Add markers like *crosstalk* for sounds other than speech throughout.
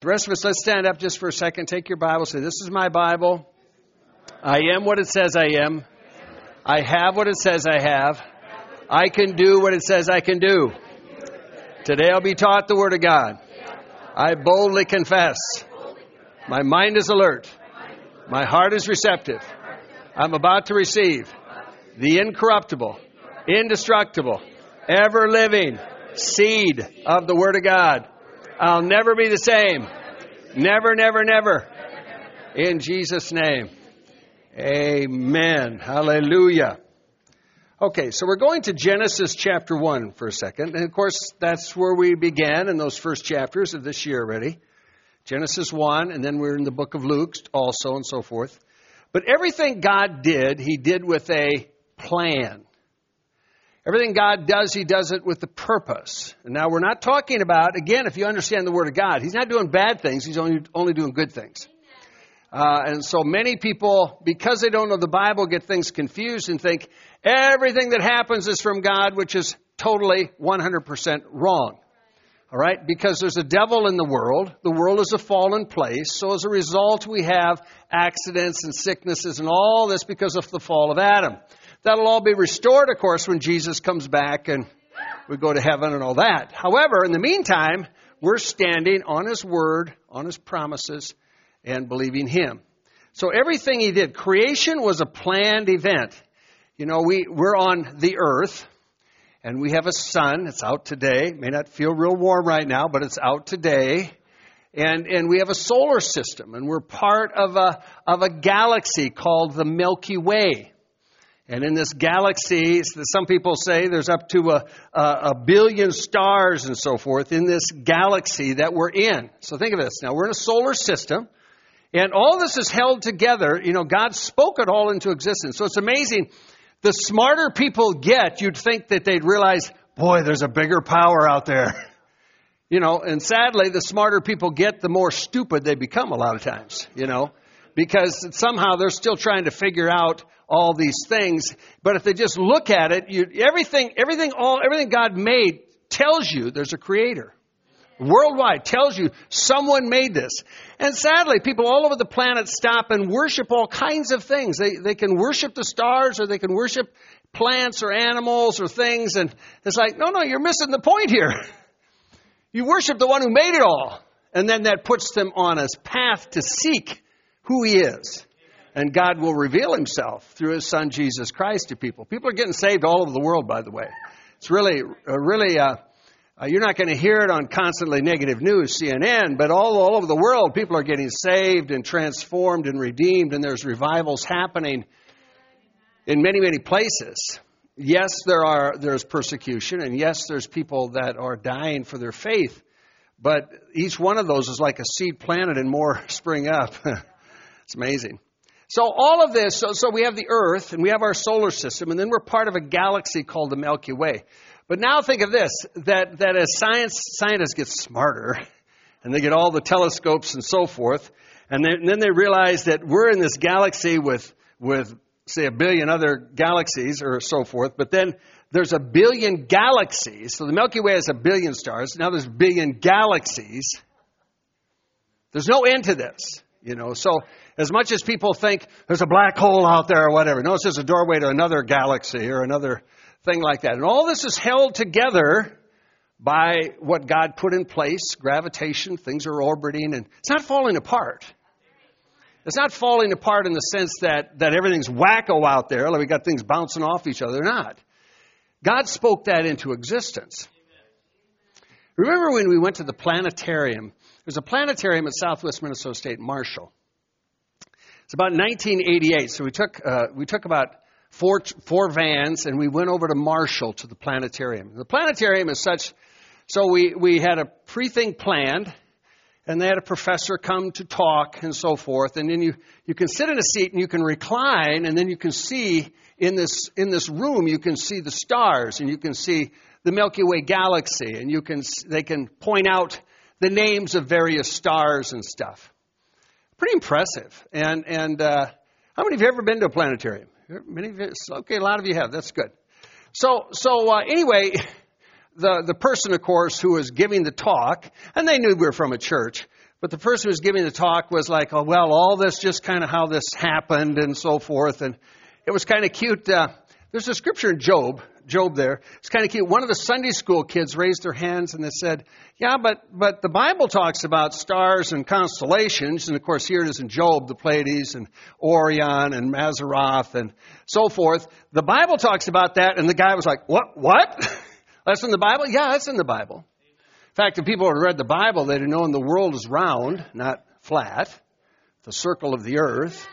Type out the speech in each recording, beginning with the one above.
The rest of us, let's stand up just for a second. Take your Bible. Say, This is my Bible. I am what it says I am. I have what it says I have. I can do what it says I can do. Today I'll be taught the Word of God. I boldly confess. My mind is alert. My heart is receptive. I'm about to receive the incorruptible, indestructible, ever living seed of the Word of God. I'll never be the same. Never, never, never. In Jesus' name. Amen. Hallelujah. Okay, so we're going to Genesis chapter 1 for a second. And of course, that's where we began in those first chapters of this year already. Genesis 1, and then we're in the book of Luke also, and so forth. But everything God did, He did with a plan. Everything God does, He does it with a purpose. And now we're not talking about, again, if you understand the Word of God, He's not doing bad things, He's only, only doing good things. Uh, and so many people, because they don't know the Bible, get things confused and think everything that happens is from God, which is totally 100% wrong. All right? Because there's a devil in the world. The world is a fallen place. So as a result, we have accidents and sicknesses and all this because of the fall of Adam. That'll all be restored, of course, when Jesus comes back and we go to heaven and all that. However, in the meantime, we're standing on His Word, on His promises, and believing Him. So everything He did, creation was a planned event. You know, we, we're on the earth, and we have a sun. It's out today. May not feel real warm right now, but it's out today. And, and we have a solar system, and we're part of a, of a galaxy called the Milky Way. And in this galaxy, some people say there's up to a, a, billion stars and so forth in this galaxy that we're in. So think of this. Now, we're in a solar system, and all this is held together. You know, God spoke it all into existence. So it's amazing. The smarter people get, you'd think that they'd realize, boy, there's a bigger power out there. *laughs* You know, and sadly, the smarter people get, the more stupid they become a lot of times, you know, because somehow they're still trying to figure out all these things. But if they just look at it, you, everything, everything, all, everything God made tells you there's a creator. Worldwide tells you someone made this. And sadly, people all over the planet stop and worship all kinds of things. They, they can worship the stars or they can worship plants or animals or things. And it's like, no, no, you're missing the point here. *laughs* You worship the one who made it all. And then that puts them on a path to seek who he is. And God will reveal himself through his son Jesus Christ to people. People are getting saved all over the world, by the way. It's really, uh, really, uh, uh, you're not going to hear it on constantly negative news, CNN, but all, all over the world, people are getting saved and transformed and redeemed, and there's revivals happening in many, many places. Yes, there are, there's persecution, and yes, there's people that are dying for their faith, but each one of those is like a seed planted and more *laughs* spring up. *laughs* it's amazing. So all of this, so, so we have the Earth and we have our solar system, and then we're part of a galaxy called the Milky Way. But now think of this: that that as science scientists get smarter, *laughs* and they get all the telescopes and so forth, and then, and then they realize that we're in this galaxy with with say a billion other galaxies or so forth. But then there's a billion galaxies. So the Milky Way has a billion stars. Now there's a billion galaxies. There's no end to this, you know. So as much as people think there's a black hole out there or whatever, no, it's just a doorway to another galaxy or another thing like that. And all this is held together by what God put in place gravitation, things are orbiting, and it's not falling apart. It's not falling apart in the sense that, that everything's wacko out there, like we got things bouncing off each other. Not. God spoke that into existence. Remember when we went to the planetarium? There's a planetarium at Southwest Minnesota State Marshall. It's about 1988, so we took, uh, we took about four, four vans, and we went over to Marshall to the planetarium. The planetarium is such, so we, we had a pre thing planned, and they had a professor come to talk and so forth, and then you, you can sit in a seat and you can recline, and then you can see in this, in this room, you can see the stars, and you can see the Milky Way galaxy, and you can, they can point out the names of various stars and stuff. Pretty impressive. And, and uh, how many of you have ever been to a planetarium? Many of you, okay, a lot of you have. That's good. So, so uh, anyway, *laughs* the, the person, of course, who was giving the talk, and they knew we were from a church, but the person who was giving the talk was like, oh, well, all this just kind of how this happened and so forth. And it was kind of cute. Uh, there's a scripture in Job, Job there. It's kind of cute. One of the Sunday school kids raised their hands and they said, yeah, but, but the Bible talks about stars and constellations. And of course, here it is in Job, the Pleiades and Orion and Mazzaroth and so forth. The Bible talks about that. And the guy was like, what, what? *laughs* that's in the Bible? Yeah, that's in the Bible. In fact, if people had read the Bible, they'd have known the world is round, not flat, the circle of the earth.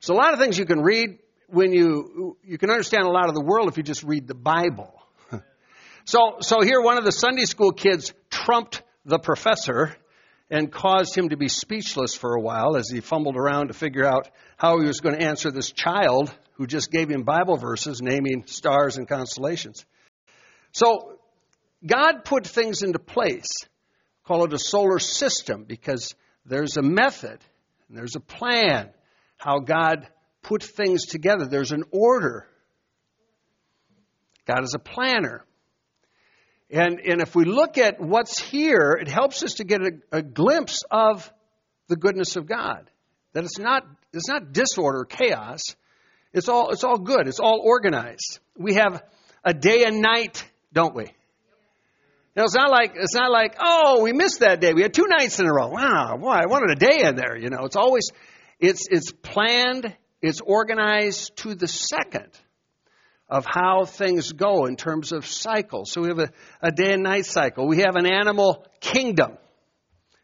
So a lot of things you can read when you you can understand a lot of the world if you just read the Bible. *laughs* so so here one of the Sunday school kids trumped the professor and caused him to be speechless for a while as he fumbled around to figure out how he was going to answer this child who just gave him Bible verses naming stars and constellations. So God put things into place. Call it a solar system because there's a method and there's a plan how God put things together. There's an order. God is a planner. And, and if we look at what's here, it helps us to get a, a glimpse of the goodness of God. That it's not, it's not disorder, chaos. It's all, it's all good. It's all organized. We have a day and night, don't we? You know, it's not like it's not like oh we missed that day. We had two nights in a row. Wow, boy, I wanted a day in there. You know, it's always it's it's planned it's organized to the second of how things go in terms of cycles. So we have a, a day and night cycle. We have an animal kingdom.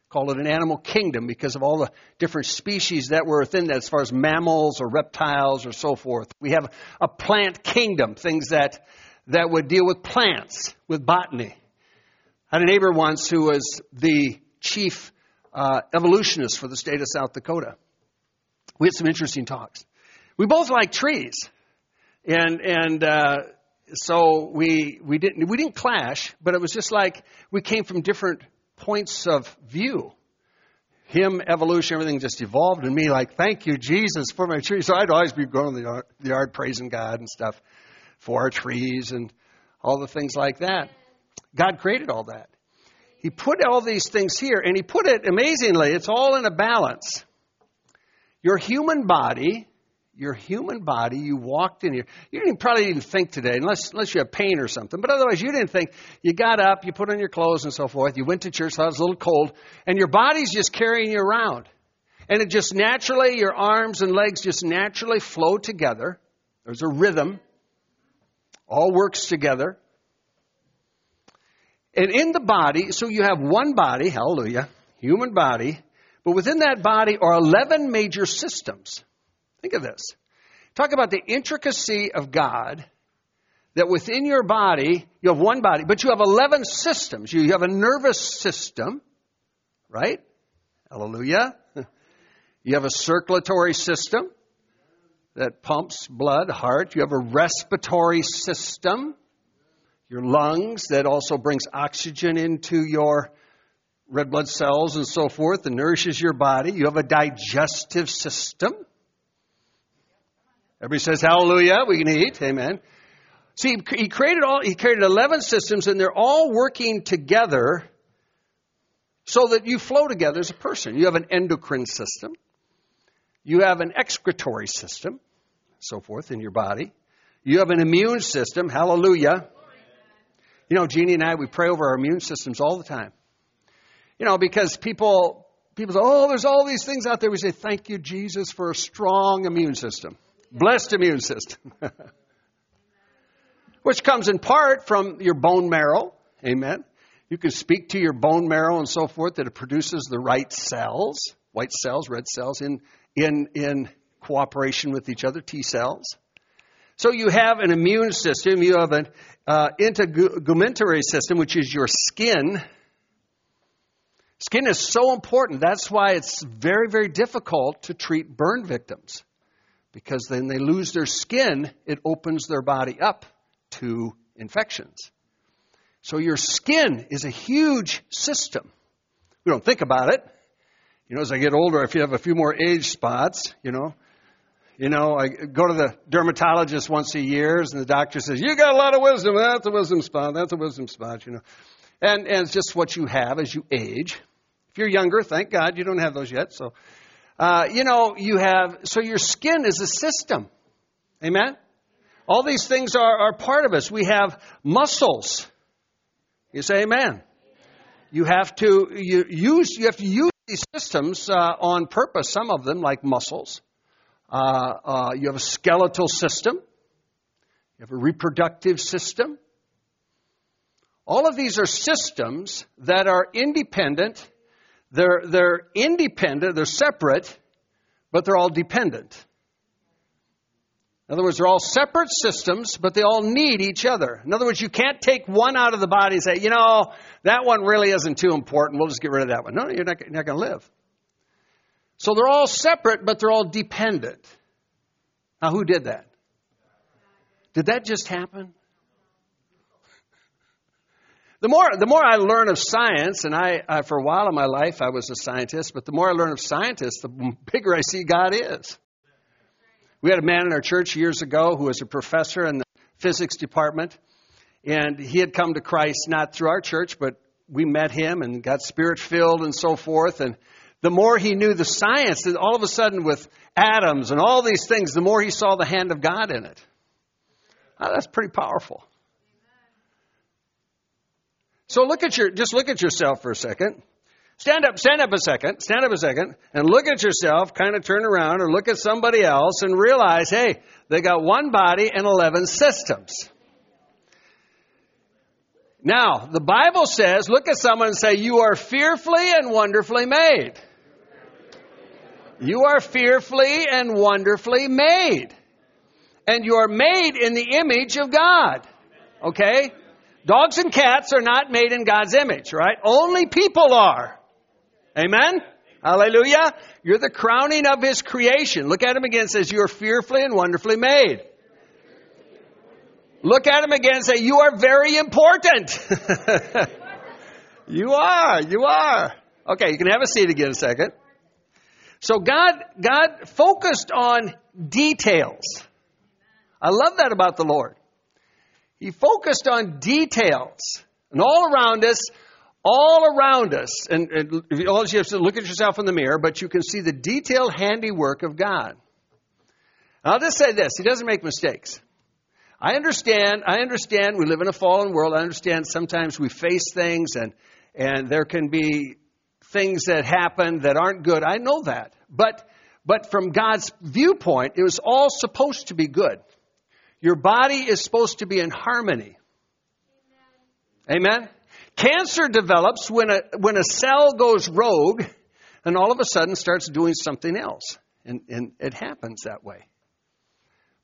Call it an animal kingdom because of all the different species that were within that, as far as mammals or reptiles or so forth. We have a plant kingdom, things that, that would deal with plants, with botany. I had a neighbor once who was the chief uh, evolutionist for the state of South Dakota. We had some interesting talks we both like trees, and and uh, so we we didn't we didn't clash, but it was just like we came from different points of view. Him, evolution, everything just evolved, and me like, thank you, Jesus, for my tree. So I'd always be going to the yard, the yard praising God and stuff for our trees and all the things like that. God created all that. He put all these things here, and He put it amazingly, it's all in a balance. Your human body your human body, you walked in here. You didn't probably even think today, unless unless you have pain or something. But otherwise, you didn't think. You got up, you put on your clothes and so forth. You went to church, thought it was a little cold, and your body's just carrying you around. And it just naturally, your arms and legs just naturally flow together. There's a rhythm. All works together. And in the body, so you have one body, hallelujah, human body, but within that body are 11 major systems. Think of this. Talk about the intricacy of God that within your body, you have one body, but you have 11 systems. You have a nervous system, right? Hallelujah. *laughs* You have a circulatory system that pumps blood, heart. You have a respiratory system, your lungs that also brings oxygen into your red blood cells and so forth and nourishes your body. You have a digestive system. Everybody says hallelujah. We can eat. Amen. See, he created all, he created 11 systems and they're all working together so that you flow together as a person. You have an endocrine system. You have an excretory system, so forth, in your body. You have an immune system. Hallelujah. You know, Jeannie and I, we pray over our immune systems all the time. You know, because people, people say, oh, there's all these things out there. We say, thank you, Jesus, for a strong immune system. Blessed immune system. *laughs* Which comes in part from your bone marrow. Amen. You can speak to your bone marrow and so forth that it produces the right cells, white cells, red cells, in, in, in cooperation with each other, T cells. So you have an immune system, you have an uh, integumentary system, which is your skin. Skin is so important. That's why it's very, very difficult to treat burn victims. Because then they lose their skin, it opens their body up to infections. So your skin is a huge system. We don't think about it. You know, as I get older, if you have a few more age spots, you know, you know, I go to the dermatologist once a year, and the doctor says, "You got a lot of wisdom. That's a wisdom spot. That's a wisdom spot." You know, and and it's just what you have as you age. If you're younger, thank God you don't have those yet. So, uh, you know, you have so your skin is a system. Amen. All these things are, are part of us. We have muscles. You say amen. You have to you use you have to use these systems uh, on purpose. Some of them, like muscles. Uh, uh, you have a skeletal system. You have a reproductive system. All of these are systems that are independent. They're, they're independent, they're separate, but they're all dependent. In other words, they're all separate systems, but they all need each other. In other words, you can't take one out of the body and say, you know, that one really isn't too important. We'll just get rid of that one. No, you're not, you're not going to live. So they're all separate, but they're all dependent. Now, who did that? Did that just happen? The more, the more I learn of science, and I, I, for a while in my life, I was a scientist, but the more I learn of scientists, the bigger I see God is. We had a man in our church years ago who was a professor in the physics department, and he had come to Christ not through our church, but we met him and got spirit filled and so forth. And the more he knew the science, all of a sudden with atoms and all these things, the more he saw the hand of God in it. Oh, that's pretty powerful. So look at your, just look at yourself for a second. Stand up, stand up a second, stand up a second, and look at yourself, kind of turn around, or look at somebody else and realize, hey, they got one body and 11 systems. Now, the Bible says, look at someone and say, you are fearfully and wonderfully made. You are fearfully and wonderfully made. And you are made in the image of God. Okay? Dogs and cats are not made in God's image, right? Only people are. Amen? Hallelujah. You're the crowning of His creation. Look at Him again says, You are fearfully and wonderfully made. Look at Him again and say, You are very important. *laughs* you are. You are. Okay, you can have a seat again a second. So God, God focused on details. I love that about the Lord. He focused on details. And all around us, all around us, and, and all you have to look at yourself in the mirror, but you can see the detailed handiwork of God. And I'll just say this, He doesn't make mistakes. I understand, I understand we live in a fallen world. I understand sometimes we face things and, and there can be things that happen that aren't good. I know that. But, but from God's viewpoint, it was all supposed to be good. Your body is supposed to be in harmony. Amen? Amen? Cancer develops when a, when a cell goes rogue and all of a sudden starts doing something else. And, and it happens that way.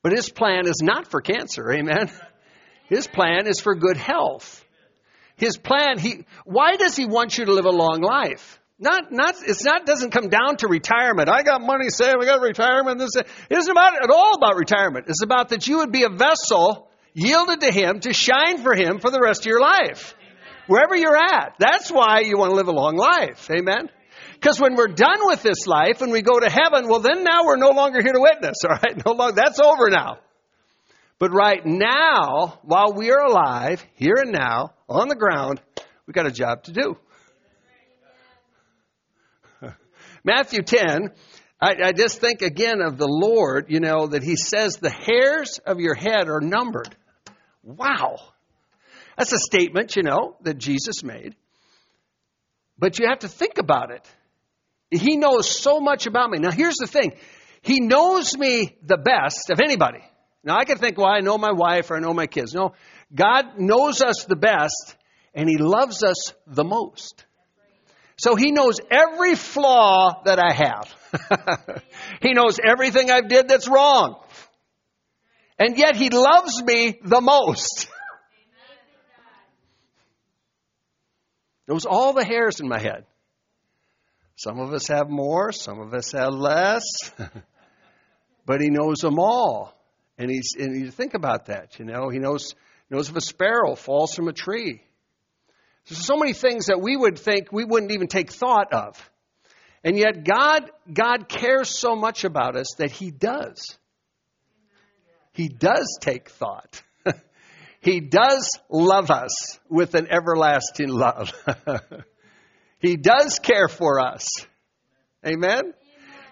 But his plan is not for cancer. Amen? His plan is for good health. His plan, he, why does he want you to live a long life? Not, not, it's not, doesn't come down to retirement. I got money saved, I got retirement. This, it isn't about, at all about retirement. It's about that you would be a vessel yielded to Him to shine for Him for the rest of your life. Wherever you're at. That's why you want to live a long life. Amen? Because when we're done with this life and we go to heaven, well then now we're no longer here to witness, *laughs* alright? No longer, that's over now. But right now, while we are alive, here and now, on the ground, we got a job to do. Matthew 10, I, I, just think again of the Lord, you know, that He says the hairs of your head are numbered. Wow. That's a statement, you know, that Jesus made. But you have to think about it. He knows so much about me. Now, here's the thing He knows me the best of anybody. Now, I can think, well, I know my wife or I know my kids. No, God knows us the best, and He loves us the most. So He knows every flaw that I have. *laughs* he knows everything I've did that's wrong. And yet he loves me the most. *laughs* Knows all the hairs in my head. Some of us have more, some of us have less, *laughs* but he knows them all. And he's and you think about that, you know, he knows knows if a sparrow falls from a tree. There's so many things that we would think we wouldn't even take thought of. And yet God God cares so much about us that he does. He does take thought. *laughs* he does love us with an everlasting love. *laughs* he does care for us. Amen?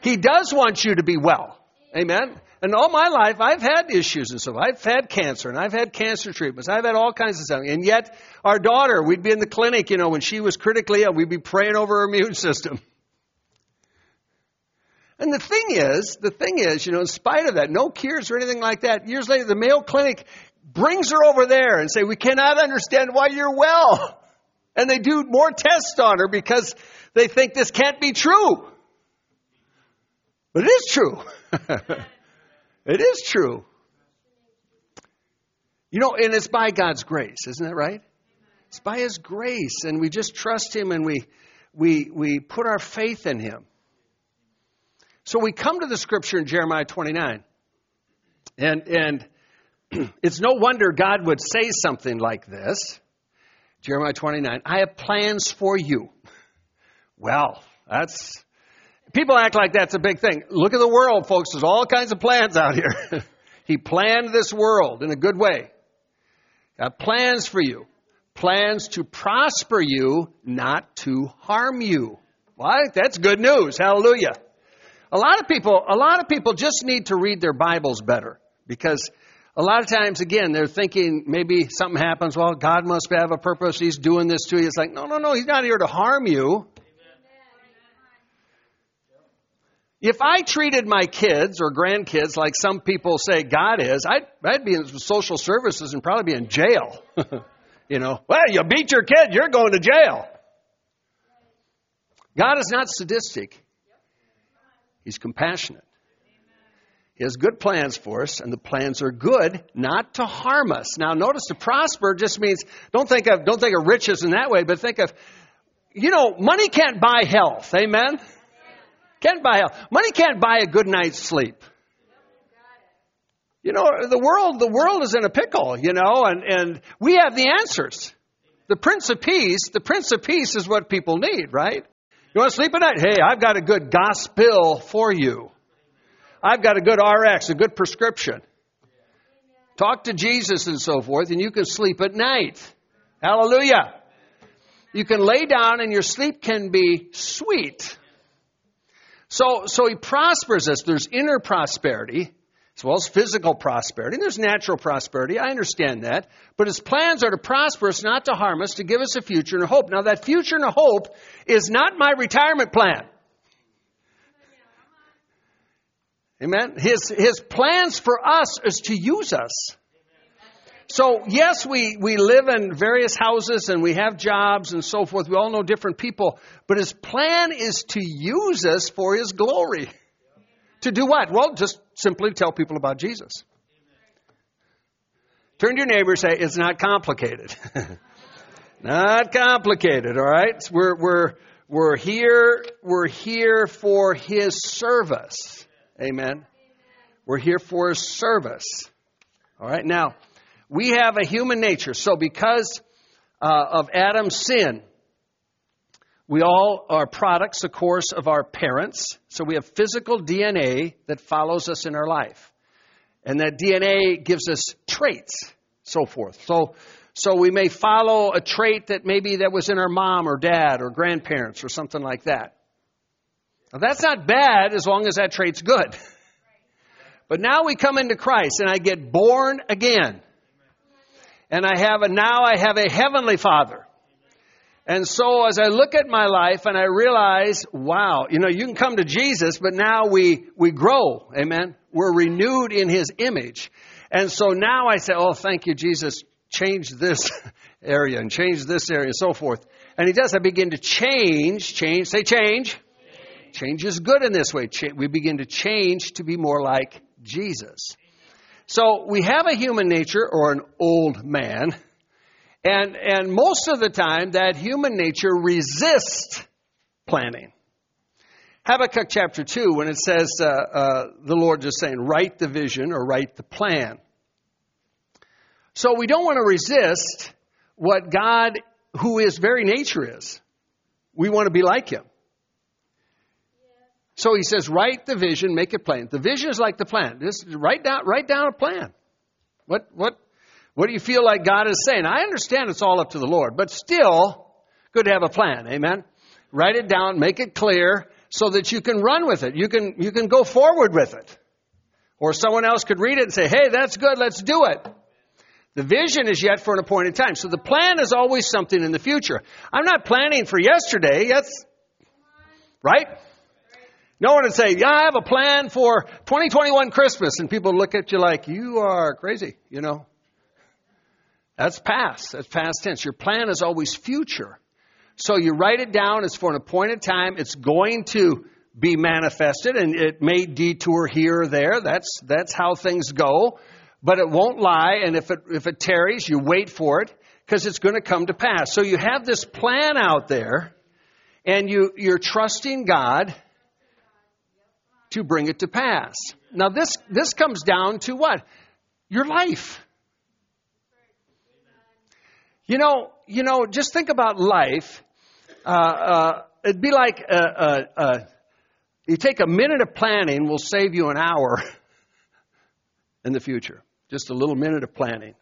He does want you to be well. Amen? And all my life, I've had issues and stuff. I've had cancer and I've had cancer treatments. I've had all kinds of stuff. And yet, our daughter, we'd be in the clinic, you know, when she was critically ill, we'd be praying over her immune *laughs* system. And the thing is, the thing is, you know, in spite of that, no cures or anything like that, years later, the Mayo Clinic brings her over there and say, we cannot understand why you're well. *laughs* And they do more tests on her because they think this can't be true. But it is true. *laughs* it is true. You know, and it's by God's grace, isn't that right? It's by His grace, and we just trust Him and we, we, we put our faith in Him. So we come to the scripture in Jeremiah 29. And, and *clears throat* it's no wonder God would say something like this. Jeremiah 29, I have plans for you. Well, that's, people act like that's a big thing. Look at the world, folks. There's all kinds of plans out here. *laughs* he planned this world in a good way. Got plans for you. Plans to prosper you, not to harm you. Why? That's good news. Hallelujah. A lot of people, a lot of people just need to read their Bibles better because a lot of times, again, they're thinking maybe something happens. Well, God must have a purpose. He's doing this to you. It's like, no, no, no. He's not here to harm you. If I treated my kids or grandkids like some people say God is, I'd, I'd be in social services and probably be in jail. *laughs* you know, well, you beat your kid, you're going to jail. God is not sadistic. He's compassionate. He has good plans for us, and the plans are good, not to harm us. Now, notice to prosper just means don't think of don't think of riches in that way, but think of, you know, money can't buy health. Amen. Can't buy health. Money can't buy a good night's sleep. You know, the world the world is in a pickle. You know, and and we have the answers. The Prince of Peace, the Prince of Peace is what people need, right? You want to sleep at night? Hey, I've got a good gospel for you. I've got a good RX, a good prescription. Talk to Jesus and so forth, and you can sleep at night. Hallelujah. You can lay down and your sleep can be sweet. So, so he prospers us. There's inner prosperity as well as physical prosperity. And there's natural prosperity. I understand that. But his plans are to prosper us, not to harm us, to give us a future and a hope. Now, that future and a hope is not my retirement plan. Amen. His, his plans for us is to use us. So, yes, we, we live in various houses and we have jobs and so forth. We all know different people. But his plan is to use us for his glory. To do what? Well, just simply tell people about Jesus. Turn to your neighbor and say, it's not complicated. *laughs* not complicated, all right? We're, we're, we're here, we're here for his service. Amen. We're here for his service. All right. Now, we have a human nature. So because uh, of Adam's sin, we all are products, of course, of our parents. So we have physical DNA that follows us in our life. And that DNA gives us traits, so forth. So, so we may follow a trait that maybe that was in our mom or dad or grandparents or something like that. Now that's not bad as long as that trait's good. *laughs* But now we come into Christ and I get born again. And I have a, now I have a heavenly father. And so as I look at my life and I realize, wow, you know, you can come to Jesus, but now we, we grow. Amen. We're renewed in his image. And so now I say, oh, thank you, Jesus. Change this *laughs* area and change this area and so forth. And he does. I begin to change, change, say change. Change is good in this way. We begin to change to be more like Jesus. So we have a human nature or an old man, and, and most of the time that human nature resists planning. Habakkuk chapter 2, when it says uh, uh, the Lord just saying, write the vision or write the plan. So we don't want to resist what God, who is very nature, is. We want to be like Him. So he says, write the vision, make it plain. The vision is like the plan. Just write down, write down a plan. What, what, what do you feel like God is saying? I understand it's all up to the Lord, but still, good to have a plan. Amen. Write it down, make it clear, so that you can run with it. You can, you can go forward with it. Or someone else could read it and say, hey, that's good, let's do it. The vision is yet for an appointed time. So the plan is always something in the future. I'm not planning for yesterday. That's, right? No one would say, yeah, I have a plan for 2021 Christmas. And people look at you like, you are crazy, you know. That's past. That's past tense. Your plan is always future. So you write it down. It's for an appointed time. It's going to be manifested and it may detour here or there. That's, that's how things go. But it won't lie. And if it, if it tarries, you wait for it because it's going to come to pass. So you have this plan out there and you, you're trusting God to bring it to pass. Now this, this comes down to what? Your life. You know, you know, just think about life. Uh, uh, it'd be like uh, uh, uh, you take a minute of planning will save you an hour *laughs* in the future. Just a little minute of planning.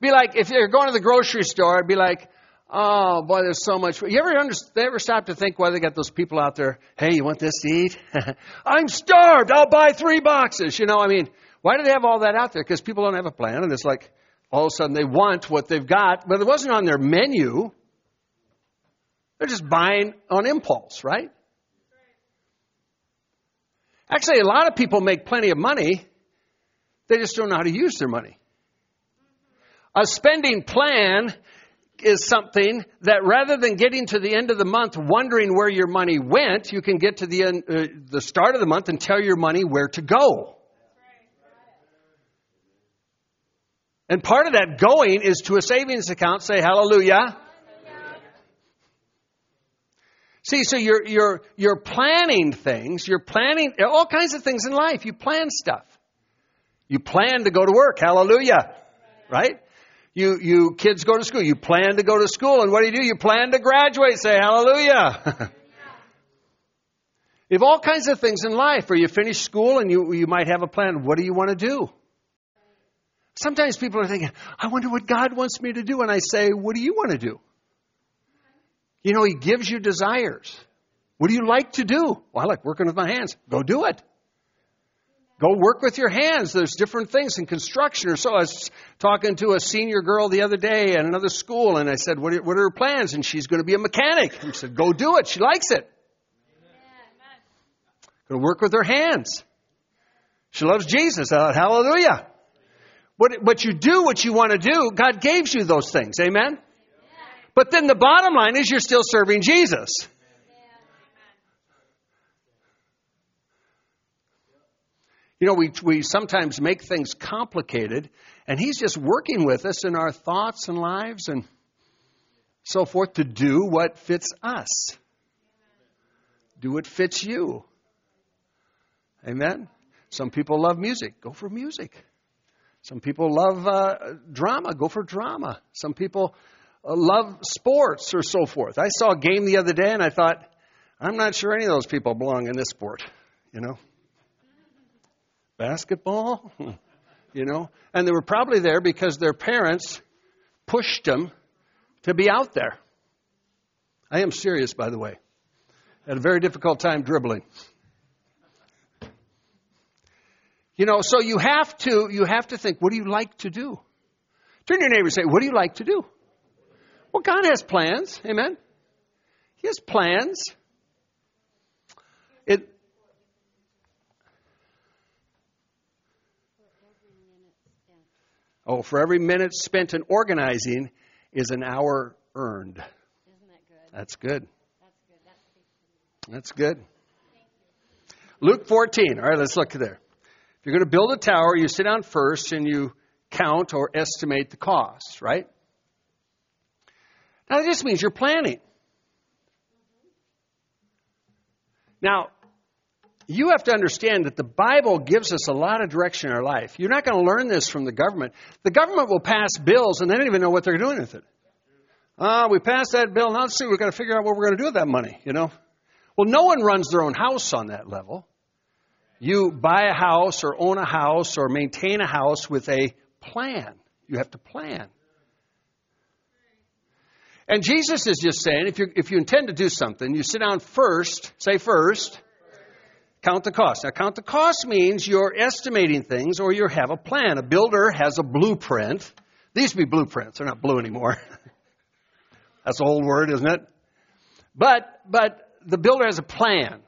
Be like if you're going to the grocery store. It'd be like, oh boy, there's so much. You ever under, ever stop to think why they got those people out there? Hey, you want this to eat? *laughs* I'm starved. I'll buy three boxes. You know, I mean, why do they have all that out there? Because people don't have a plan, and it's like all of a sudden they want what they've got, but it wasn't on their menu. They're just buying on impulse, right? Actually, a lot of people make plenty of money. They just don't know how to use their money. A spending plan is something that rather than getting to the end of the month wondering where your money went, you can get to the end, uh, the start of the month and tell your money where to go. And part of that going is to a savings account, say hallelujah. See, so you're, you're, you're planning things, you're planning all kinds of things in life. You plan stuff. You plan to go to work, hallelujah. Right? You, you kids go to school, you plan to go to school, and what do you do? You plan to graduate, say hallelujah. *laughs* have all kinds of things in life, or you finish school and you, you might have a plan. What do you want to do? Sometimes people are thinking, I wonder what God wants me to do. And I say, What do you want to do? You know, He gives you desires. What do you like to do? Well, I like working with my hands. Go do it. Go work with your hands. There's different things in construction or so. I was talking to a senior girl the other day at another school, and I said, What are, what are her plans? And she's going to be a mechanic. And said, Go do it. She likes it. Going to work with her hands. She loves Jesus. Uh, hallelujah. But, but you do what you want to do. God gave you those things. Amen? But then the bottom line is you're still serving Jesus. You know, we, we sometimes make things complicated, and He's just working with us in our thoughts and lives and so forth to do what fits us. Do what fits you. Amen? Some people love music. Go for music. Some people love uh, drama. Go for drama. Some people uh, love sports or so forth. I saw a game the other day and I thought, I'm not sure any of those people belong in this sport. You know, basketball. *laughs* you know, and they were probably there because their parents pushed them to be out there. I am serious, by the way. Had a very difficult time dribbling. You know, so you have to you have to think, what do you like to do? Turn your neighbor and say, What do you like to do? Well, God has plans. Amen. He has plans. It Oh, for every minute spent in organizing is an hour earned. Isn't that good? That's good. That's good. That's That's good. Luke 14. All right, let's look there. If you're going to build a tower, you sit down first and you count or estimate the cost, right? Now, that just means you're planning. Now, you have to understand that the Bible gives us a lot of direction in our life. You're not going to learn this from the government. The government will pass bills and they don't even know what they're doing with it. Uh, we passed that bill. Now let's see, we've got to figure out what we're going to do with that money, you know? Well, no one runs their own house on that level. You buy a house or own a house or maintain a house with a plan. You have to plan. And Jesus is just saying if you, if you intend to do something, you sit down first, say first, count the cost. Now, count the cost means you're estimating things or you have a plan. A builder has a blueprint. These be blueprints, they're not blue anymore. *laughs* That's an old word, isn't it? But, but the builder has a plan.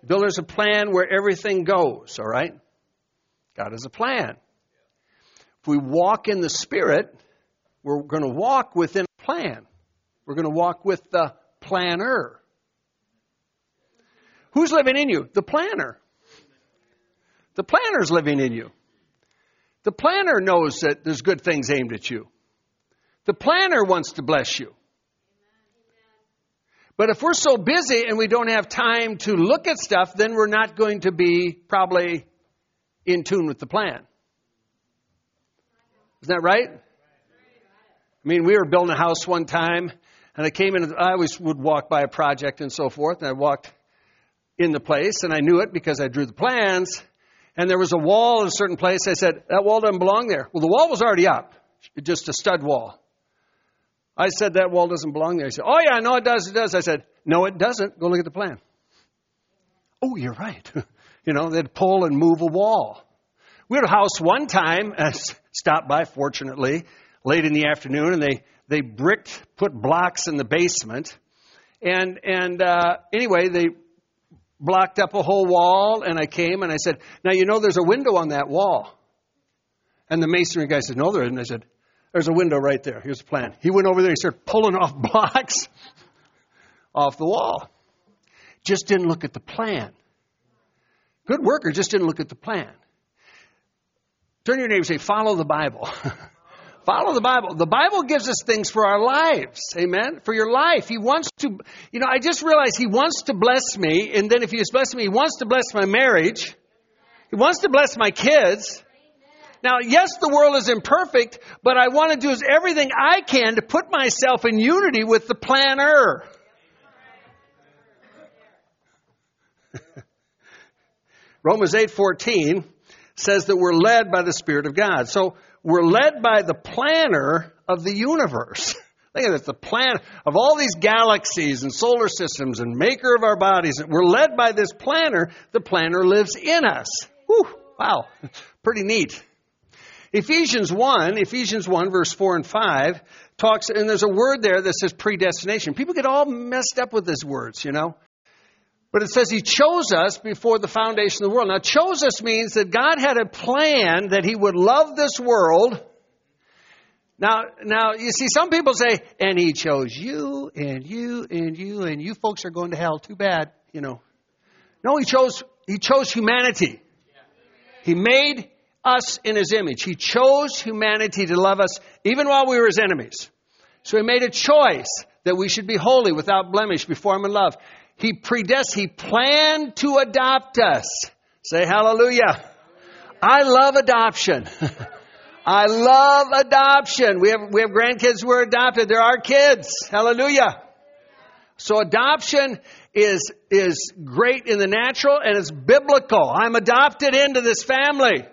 The builder has a plan where everything goes, all right? God has a plan. If we walk in the Spirit, we're going to walk within a plan. We're going to walk with the planner. Who's living in you? The planner. The planner's living in you. The planner knows that there's good things aimed at you. The planner wants to bless you. But if we're so busy and we don't have time to look at stuff, then we're not going to be probably in tune with the plan. Isn't that right? I mean, we were building a house one time, and I came in, I always would walk by a project and so forth, and I walked in the place, and I knew it because I drew the plans, and there was a wall in a certain place. I said, that wall doesn't belong there. Well, the wall was already up, just a stud wall. I said, that wall doesn't belong there. He said, oh yeah, no, it does, it does. I said, no, it doesn't. Go look at the plan. Oh, you're right. *laughs* you know, they'd pull and move a wall. We had a house one time, *laughs* uh, stopped by, fortunately, late in the afternoon, and they, they bricked, put blocks in the basement. And, and uh, anyway, they blocked up a whole wall, and I came and I said, Now, you know, there's a window on that wall. And the masonry guy said, No, there isn't. I said, There's a window right there. Here's the plan. He went over there, he started pulling off *laughs* blocks off the wall. Just didn't look at the plan. Good worker just didn't look at the plan. Turn your neighbor and say, follow the Bible. *laughs* follow the Bible. The Bible gives us things for our lives. Amen. For your life. He wants to, you know, I just realized He wants to bless me. And then if He has blessed me, He wants to bless my marriage. He wants to bless my kids. Now, yes, the world is imperfect, but I want to do everything I can to put myself in unity with the planner. *laughs* Romans 8:14 says that we're led by the Spirit of God. So we're led by the planner of the universe. *laughs* Think of this, the plan of all these galaxies and solar systems and maker of our bodies. We're led by this planner. The planner lives in us. Whew, wow, *laughs* pretty neat. Ephesians 1, Ephesians 1, verse 4 and 5, talks, and there's a word there that says predestination. People get all messed up with these words, you know. But it says he chose us before the foundation of the world. Now, chose us means that God had a plan that he would love this world. Now, now, you see, some people say, and he chose you, and you, and you, and you folks are going to hell. Too bad, you know. No, he chose, he chose humanity. He made us in his image. He chose humanity to love us even while we were his enemies. So he made a choice that we should be holy without blemish before him in love. He predestined, He planned to adopt us. Say hallelujah. I love adoption. *laughs* I love adoption. We have, we have grandkids who are adopted. They're our kids. Hallelujah. So adoption is, is great in the natural and it's biblical. I'm adopted into this family.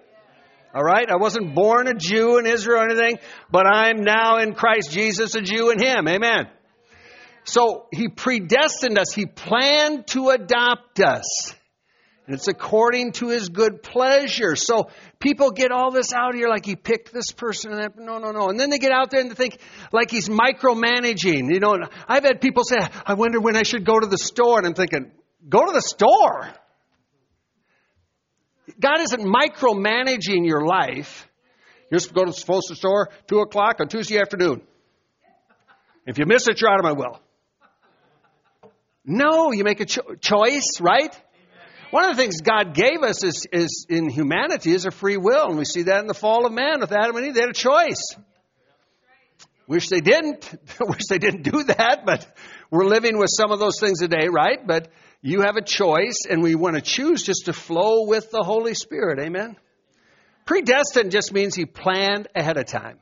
All right? I wasn't born a Jew in Israel or anything, but I'm now in Christ Jesus a Jew in Him. Amen. So he predestined us. He planned to adopt us. And it's according to his good pleasure. So people get all this out here like he picked this person and that. No, no, no. And then they get out there and they think like he's micromanaging. You know, I've had people say, I wonder when I should go to the store. And I'm thinking, go to the store. God isn't micromanaging your life. You're supposed to go to the store two o'clock on Tuesday afternoon. If you miss it, you're out of my will. No, you make a cho- choice, right? One of the things God gave us is, is in humanity is a free will, and we see that in the fall of man with Adam and Eve. They had a choice. Wish they didn't. *laughs* Wish they didn't do that, but we're living with some of those things today, right? But you have a choice, and we want to choose just to flow with the Holy Spirit. Amen? Predestined just means He planned ahead of time.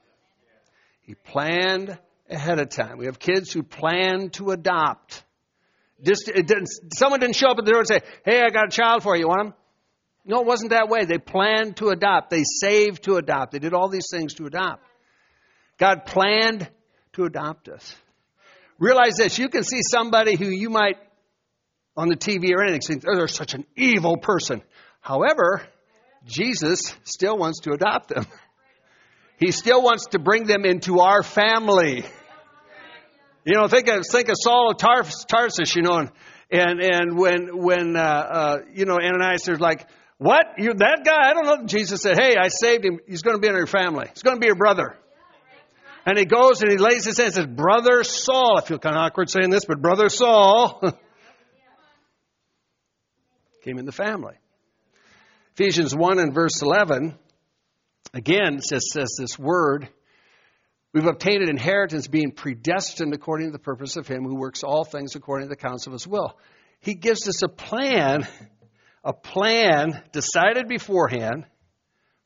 He planned ahead of time. We have kids who plan to adopt. Just didn't, someone didn't show up at the door and say, "Hey, I got a child for you. You want him?" No, it wasn't that way. They planned to adopt. They saved to adopt. They did all these things to adopt. God planned to adopt us. Realize this: you can see somebody who you might on the TV or anything think oh, they're such an evil person. However, Jesus still wants to adopt them. He still wants to bring them into our family. You know, think of think of Saul of Tarsus. You know, and and, and when when uh, uh, you know Ananias is like, "What? You that guy? I don't know." Jesus said, "Hey, I saved him. He's going to be in your family. He's going to be your brother." And he goes and he lays his hand and says, "Brother Saul." I feel kind of awkward saying this, but brother Saul *laughs* came in the family. Ephesians one and verse eleven again says says this word We've obtained an inheritance being predestined according to the purpose of Him who works all things according to the counsel of His will. He gives us a plan, a plan decided beforehand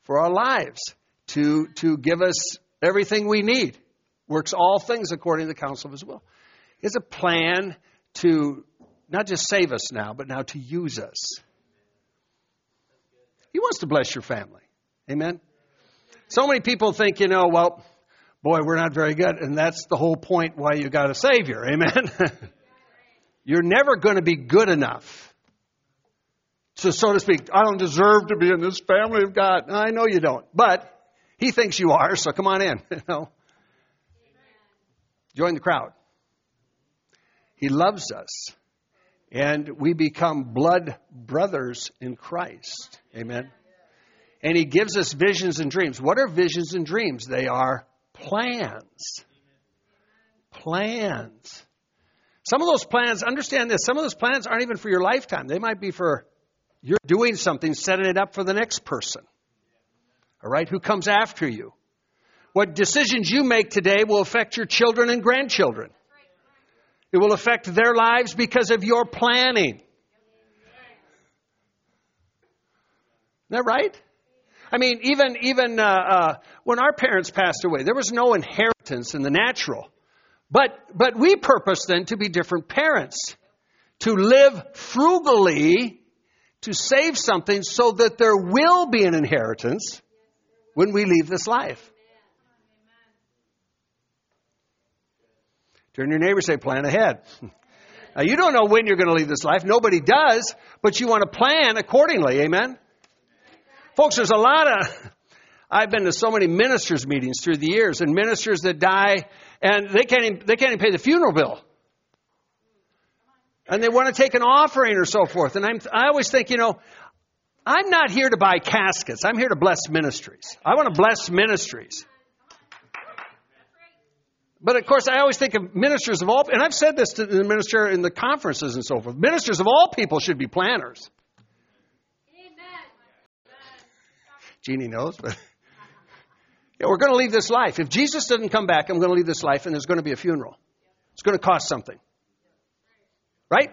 for our lives to, to give us everything we need. Works all things according to the counsel of His will. Has a plan to not just save us now, but now to use us. He wants to bless your family. Amen? So many people think, you know, well, boy, we're not very good. And that's the whole point why you got a Savior. Amen? *laughs* You're never going to be good enough. So, so to speak, I don't deserve to be in this family of God. I know you don't. But He thinks you are, so come on in. *laughs* You know? Join the crowd. He loves us. And we become blood brothers in Christ. Amen. And he gives us visions and dreams. What are visions and dreams? They are plans. Plans. Some of those plans, understand this, some of those plans aren't even for your lifetime. They might be for you're doing something, setting it up for the next person. All right? Who comes after you. What decisions you make today will affect your children and grandchildren. It will affect their lives because of your planning. Isn't that right? I mean, even even uh, uh, when our parents passed away, there was no inheritance in the natural, but but we purpose then to be different parents, to live frugally, to save something so that there will be an inheritance when we leave this life. Turn your neighbor say, plan ahead. *laughs* Now, you don't know when you're going to leave this life. Nobody does, but you want to plan accordingly. Amen? Folks, there's a lot of, I've been to so many ministers' meetings through the years, and ministers that die, and they can't even, they can't even pay the funeral bill. And they want to take an offering or so forth. And I'm, I always think, you know, I'm not here to buy caskets. I'm here to bless ministries. I want to bless ministries. But of course, I always think of ministers of all, and I've said this to the minister in the conferences and so forth. Ministers of all people should be planners. Jeannie knows, but *laughs* yeah, we're going to leave this life. If Jesus doesn't come back, I'm going to leave this life, and there's going to be a funeral. It's going to cost something, right?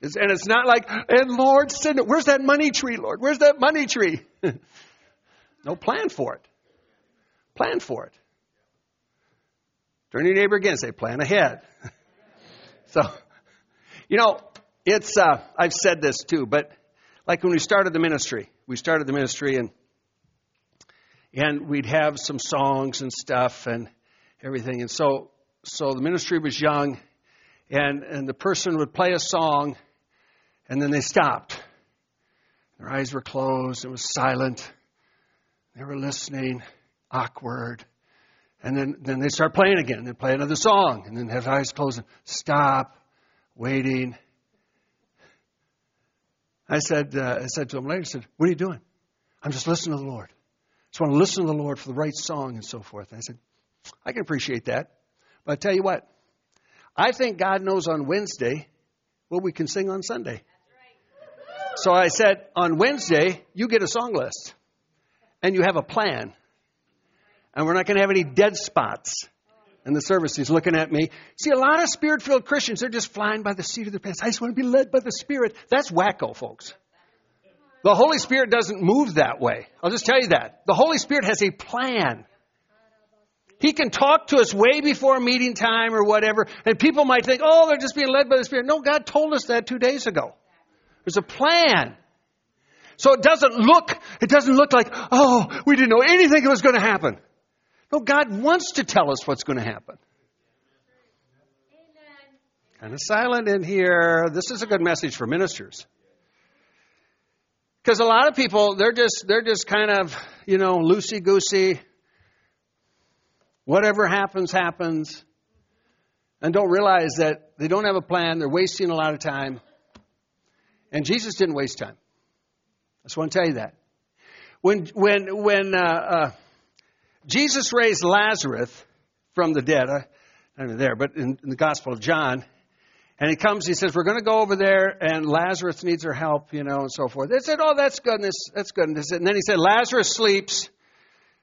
It's, and it's not like, and Lord, send it. Where's that money tree, Lord? Where's that money tree? *laughs* no, plan for it. Plan for it. Turn to your neighbor again. Say, plan ahead. *laughs* so, you know, it's. Uh, I've said this too, but like when we started the ministry, we started the ministry and and we'd have some songs and stuff and everything. And so so the ministry was young and and the person would play a song and then they stopped. Their eyes were closed, it was silent. They were listening, awkward. And then, then they start playing again. They play another song and then have eyes closed and stop, waiting, I said, uh, I said to him later, I said, What are you doing? I'm just listening to the Lord. I just want to listen to the Lord for the right song and so forth. And I said, I can appreciate that. But I tell you what, I think God knows on Wednesday what we can sing on Sunday. So I said, on Wednesday, you get a song list and you have a plan. And we're not going to have any dead spots in the service. He's looking at me. See, a lot of spirit filled Christians, they're just flying by the seat of their pants. I just want to be led by the Spirit. That's wacko, folks. The Holy Spirit doesn't move that way. I'll just tell you that. The Holy Spirit has a plan. He can talk to us way before meeting time or whatever, and people might think, oh, they're just being led by the Spirit. No, God told us that two days ago. There's a plan. So it doesn't look, it doesn't look like, oh, we didn't know anything was going to happen. No, God wants to tell us what's going to happen. Kind of silent in here. This is a good message for ministers. Because a lot of people, they're just, they're just kind of, you know, loosey goosey. Whatever happens, happens. And don't realize that they don't have a plan. They're wasting a lot of time. And Jesus didn't waste time. I just want to tell you that. When, when, when uh, uh, Jesus raised Lazarus from the dead, I, I don't there, but in, in the Gospel of John, and he comes, he says, We're going to go over there, and Lazarus needs our help, you know, and so forth. They said, Oh, that's good. That's good. And then he said, Lazarus sleeps.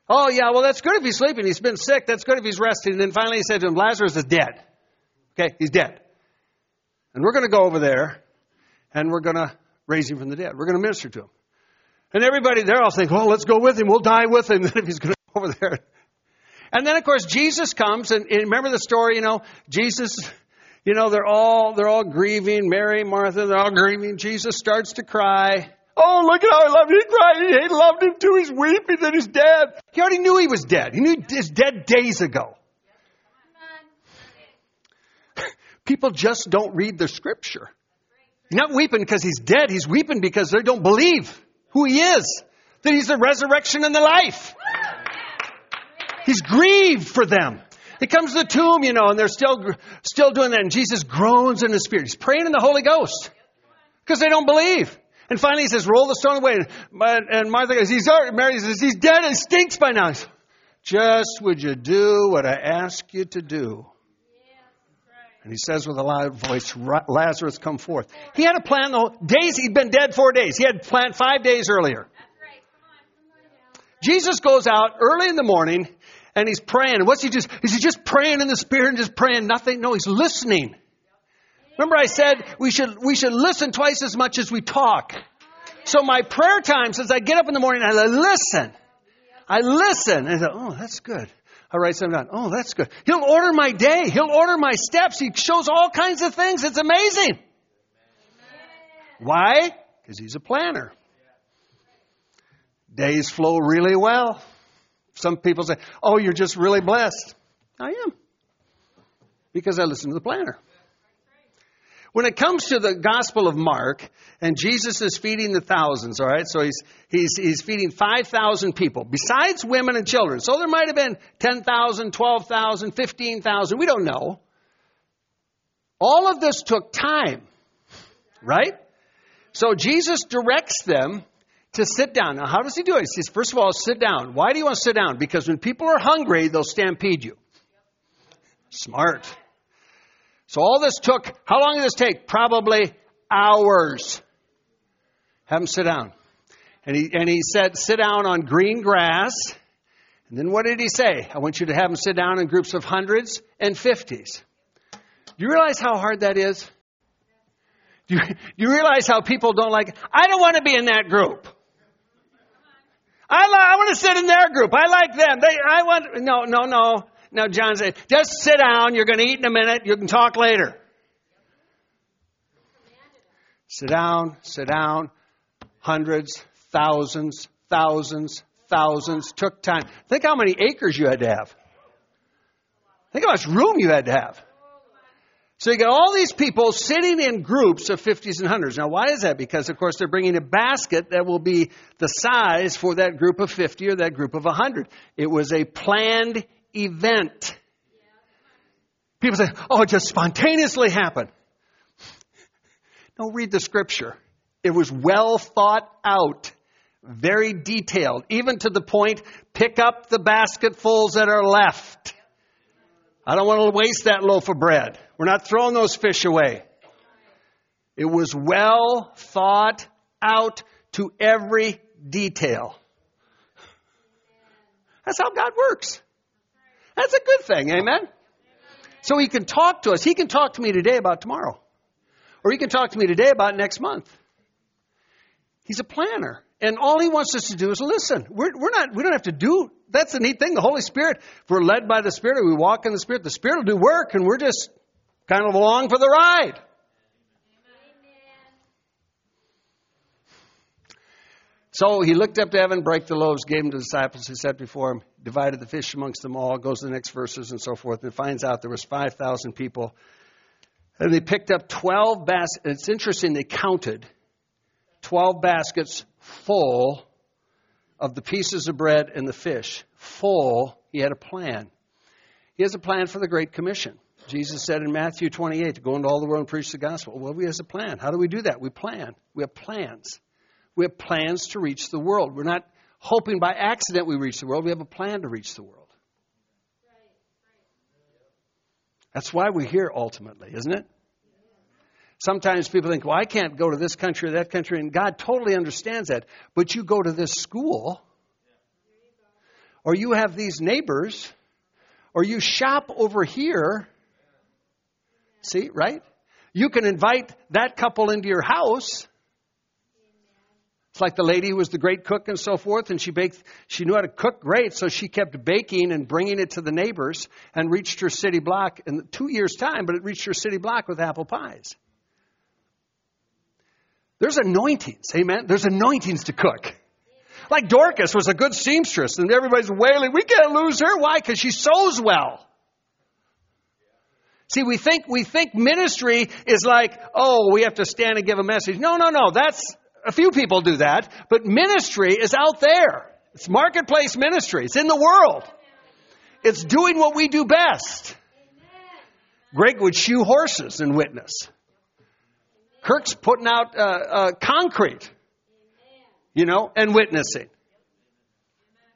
Oh, yeah, well, that's good if he's sleeping. He's been sick. That's good if he's resting. And then finally he said to him, Lazarus is dead. Okay, he's dead. And we're going to go over there, and we're going to raise him from the dead. We're going to minister to him. And everybody there all think, Oh, let's go with him. We'll die with him. *laughs* if he's going over there. And then, of course, Jesus comes, and, and remember the story, you know, Jesus you know, they're all, they're all grieving. Mary, Martha, they're all grieving. Jesus starts to cry. Oh, look at how I love him. He cried. He loved him too. He's weeping that he's dead. He already knew he was dead. He knew he was dead days ago. People just don't read the scripture. He's not weeping because he's dead. He's weeping because they don't believe who he is. That he's the resurrection and the life. He's grieved for them. He comes to the tomb, you know, and they're still, still doing that. And Jesus groans in the Spirit. He's praying in the Holy Ghost because they don't believe. And finally he says, roll the stone away. And Martha goes, he's already, Mary says, he's dead and stinks by now. Just would you do what I ask you to do? And he says with a loud voice, Lazarus, come forth. He had a plan the whole, days, he'd been dead four days. He had planned five days earlier. Jesus goes out early in the morning and he's praying. What's he just, is he just praying in the spirit and just praying nothing? No, he's listening. Remember I said we should, we should listen twice as much as we talk. So my prayer time says I get up in the morning and I listen. I listen and I say, oh, that's good. I write something down. Oh, that's good. He'll order my day. He'll order my steps. He shows all kinds of things. It's amazing. Why? Because he's a planner. Days flow really well. Some people say, oh, you're just really blessed. I am. Because I listen to the planner. When it comes to the Gospel of Mark, and Jesus is feeding the thousands, all right? So he's, he's, he's feeding 5,000 people, besides women and children. So there might have been 10,000, 12,000, 15,000. We don't know. All of this took time, right? So Jesus directs them to sit down. Now, how does he do it? He says, first of all, sit down. Why do you want to sit down? Because when people are hungry, they'll stampede you. Smart. So all this took, how long did this take? Probably hours. Have them sit down. And he, and he said, sit down on green grass. And then what did he say? I want you to have them sit down in groups of hundreds and fifties. Do you realize how hard that is? Do you, do you realize how people don't like, I don't want to be in that group. I, li- I want to sit in their group. I like them. They, I want, no, no, no. No, John said, just sit down. You're going to eat in a minute. You can talk later. Sit down, sit down. Hundreds, thousands, thousands, thousands. Took time. Think how many acres you had to have. Think how much room you had to have. So you got all these people sitting in groups of 50s and 100s. Now, why is that? Because, of course, they're bringing a basket that will be the size for that group of 50 or that group of 100. It was a planned event. People say, oh, it just spontaneously happened. *laughs* No, read the scripture. It was well thought out, very detailed, even to the point, pick up the basketfuls that are left. I don't want to waste that loaf of bread. We're not throwing those fish away. It was well thought out to every detail. That's how God works. That's a good thing, amen? So he can talk to us. He can talk to me today about tomorrow. Or he can talk to me today about next month. He's a planner. And all he wants us to do is listen. We're, we're not, we don't have to do, that's the neat thing. The Holy Spirit, if we're led by the Spirit, we walk in the Spirit, the Spirit will do work and we're just kind of along for the ride. So he looked up to heaven, broke the loaves, gave them to the disciples who sat before him, divided the fish amongst them all, goes to the next verses and so forth, and finds out there was 5,000 people. And they picked up 12 baskets. It's interesting, they counted 12 baskets full of the pieces of bread and the fish. Full. He had a plan. He has a plan for the Great Commission. Jesus said in Matthew 28 to go into all the world and preach the gospel. Well, we have a plan. How do we do that? We plan. We have plans. We have plans to reach the world. We're not hoping by accident we reach the world. We have a plan to reach the world. That's why we're here ultimately, isn't it? Sometimes people think, well, I can't go to this country or that country, and God totally understands that. But you go to this school, or you have these neighbors, or you shop over here. See, right? You can invite that couple into your house. It's like the lady who was the great cook and so forth, and she baked, she knew how to cook great, so she kept baking and bringing it to the neighbors and reached her city block in two years' time, but it reached her city block with apple pies. There's anointings, amen? There's anointings to cook. Like Dorcas was a good seamstress, and everybody's wailing, we can't lose her. Why? Because she sews well. See, we think, we think ministry is like, oh, we have to stand and give a message. No, no, no. That's, a few people do that, but ministry is out there. It's marketplace ministry. It's in the world. It's doing what we do best. Greg would shoe horses and witness. Kirk's putting out uh, uh, concrete, you know, and witnessing.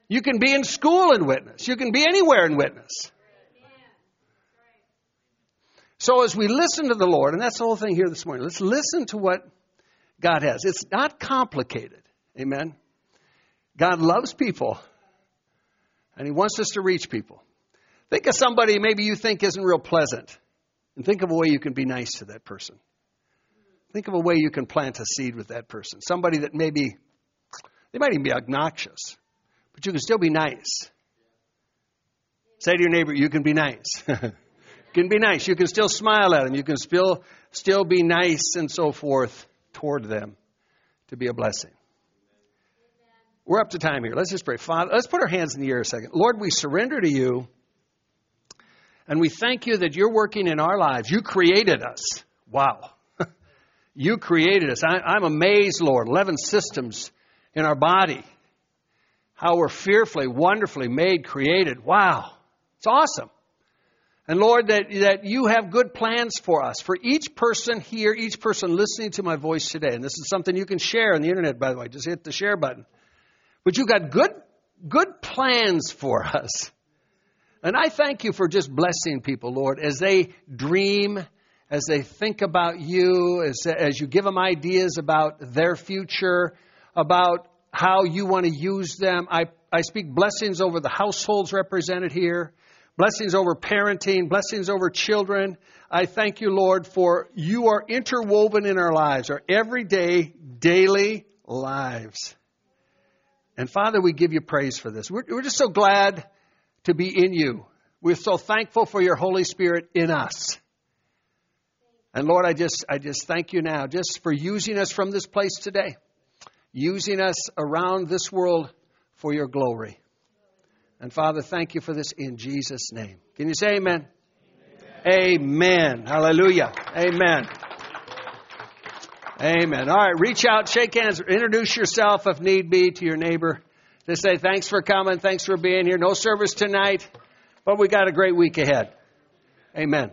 You can be in school and witness. You can be anywhere and witness. So as we listen to the Lord, and that's the whole thing here this morning, let's listen to what God has. It's not complicated. Amen. God loves people, and He wants us to reach people. Think of somebody maybe you think isn't real pleasant, and think of a way you can be nice to that person. Think of a way you can plant a seed with that person. Somebody that maybe, they might even be obnoxious, but you can still be nice. Say to your neighbor, you can be nice. *laughs* can be nice. You can still smile at them. You can still, still be nice and so forth toward them to be a blessing. We're up to time here. Let's just pray. Father, let's put our hands in the air a second. Lord, we surrender to you and we thank you that you're working in our lives. You created us. Wow. *laughs* You created us. I, am amazed, Lord. 11 systems in our body. How we're fearfully, wonderfully made, created. Wow. It's awesome. And Lord, that, that you have good plans for us, for each person here, each person listening to my voice today. And this is something you can share on the internet, by the way. Just hit the share button. But you've got good, good plans for *laughs* us. And I thank you for just blessing people, Lord, as they dream as they think about you, as, as you give them ideas about their future, about how you want to use them. I, I speak blessings over the households represented here, blessings over parenting, blessings over children. I thank you, Lord, for you are interwoven in our lives, our everyday, daily lives. And Father, we give you praise for this. We're, we're just so glad to be in you. We're so thankful for your Holy Spirit in us. And Lord, I just, I just thank you now just for using us from this place today, using us around this world for your glory. And Father, thank you for this in Jesus' name. Can you say amen? Amen. amen. Hallelujah. Amen. Amen. All right, reach out, shake hands, introduce yourself if need be to your neighbor. To say thanks for coming, thanks for being here. No service tonight, but we got a great week ahead. Amen.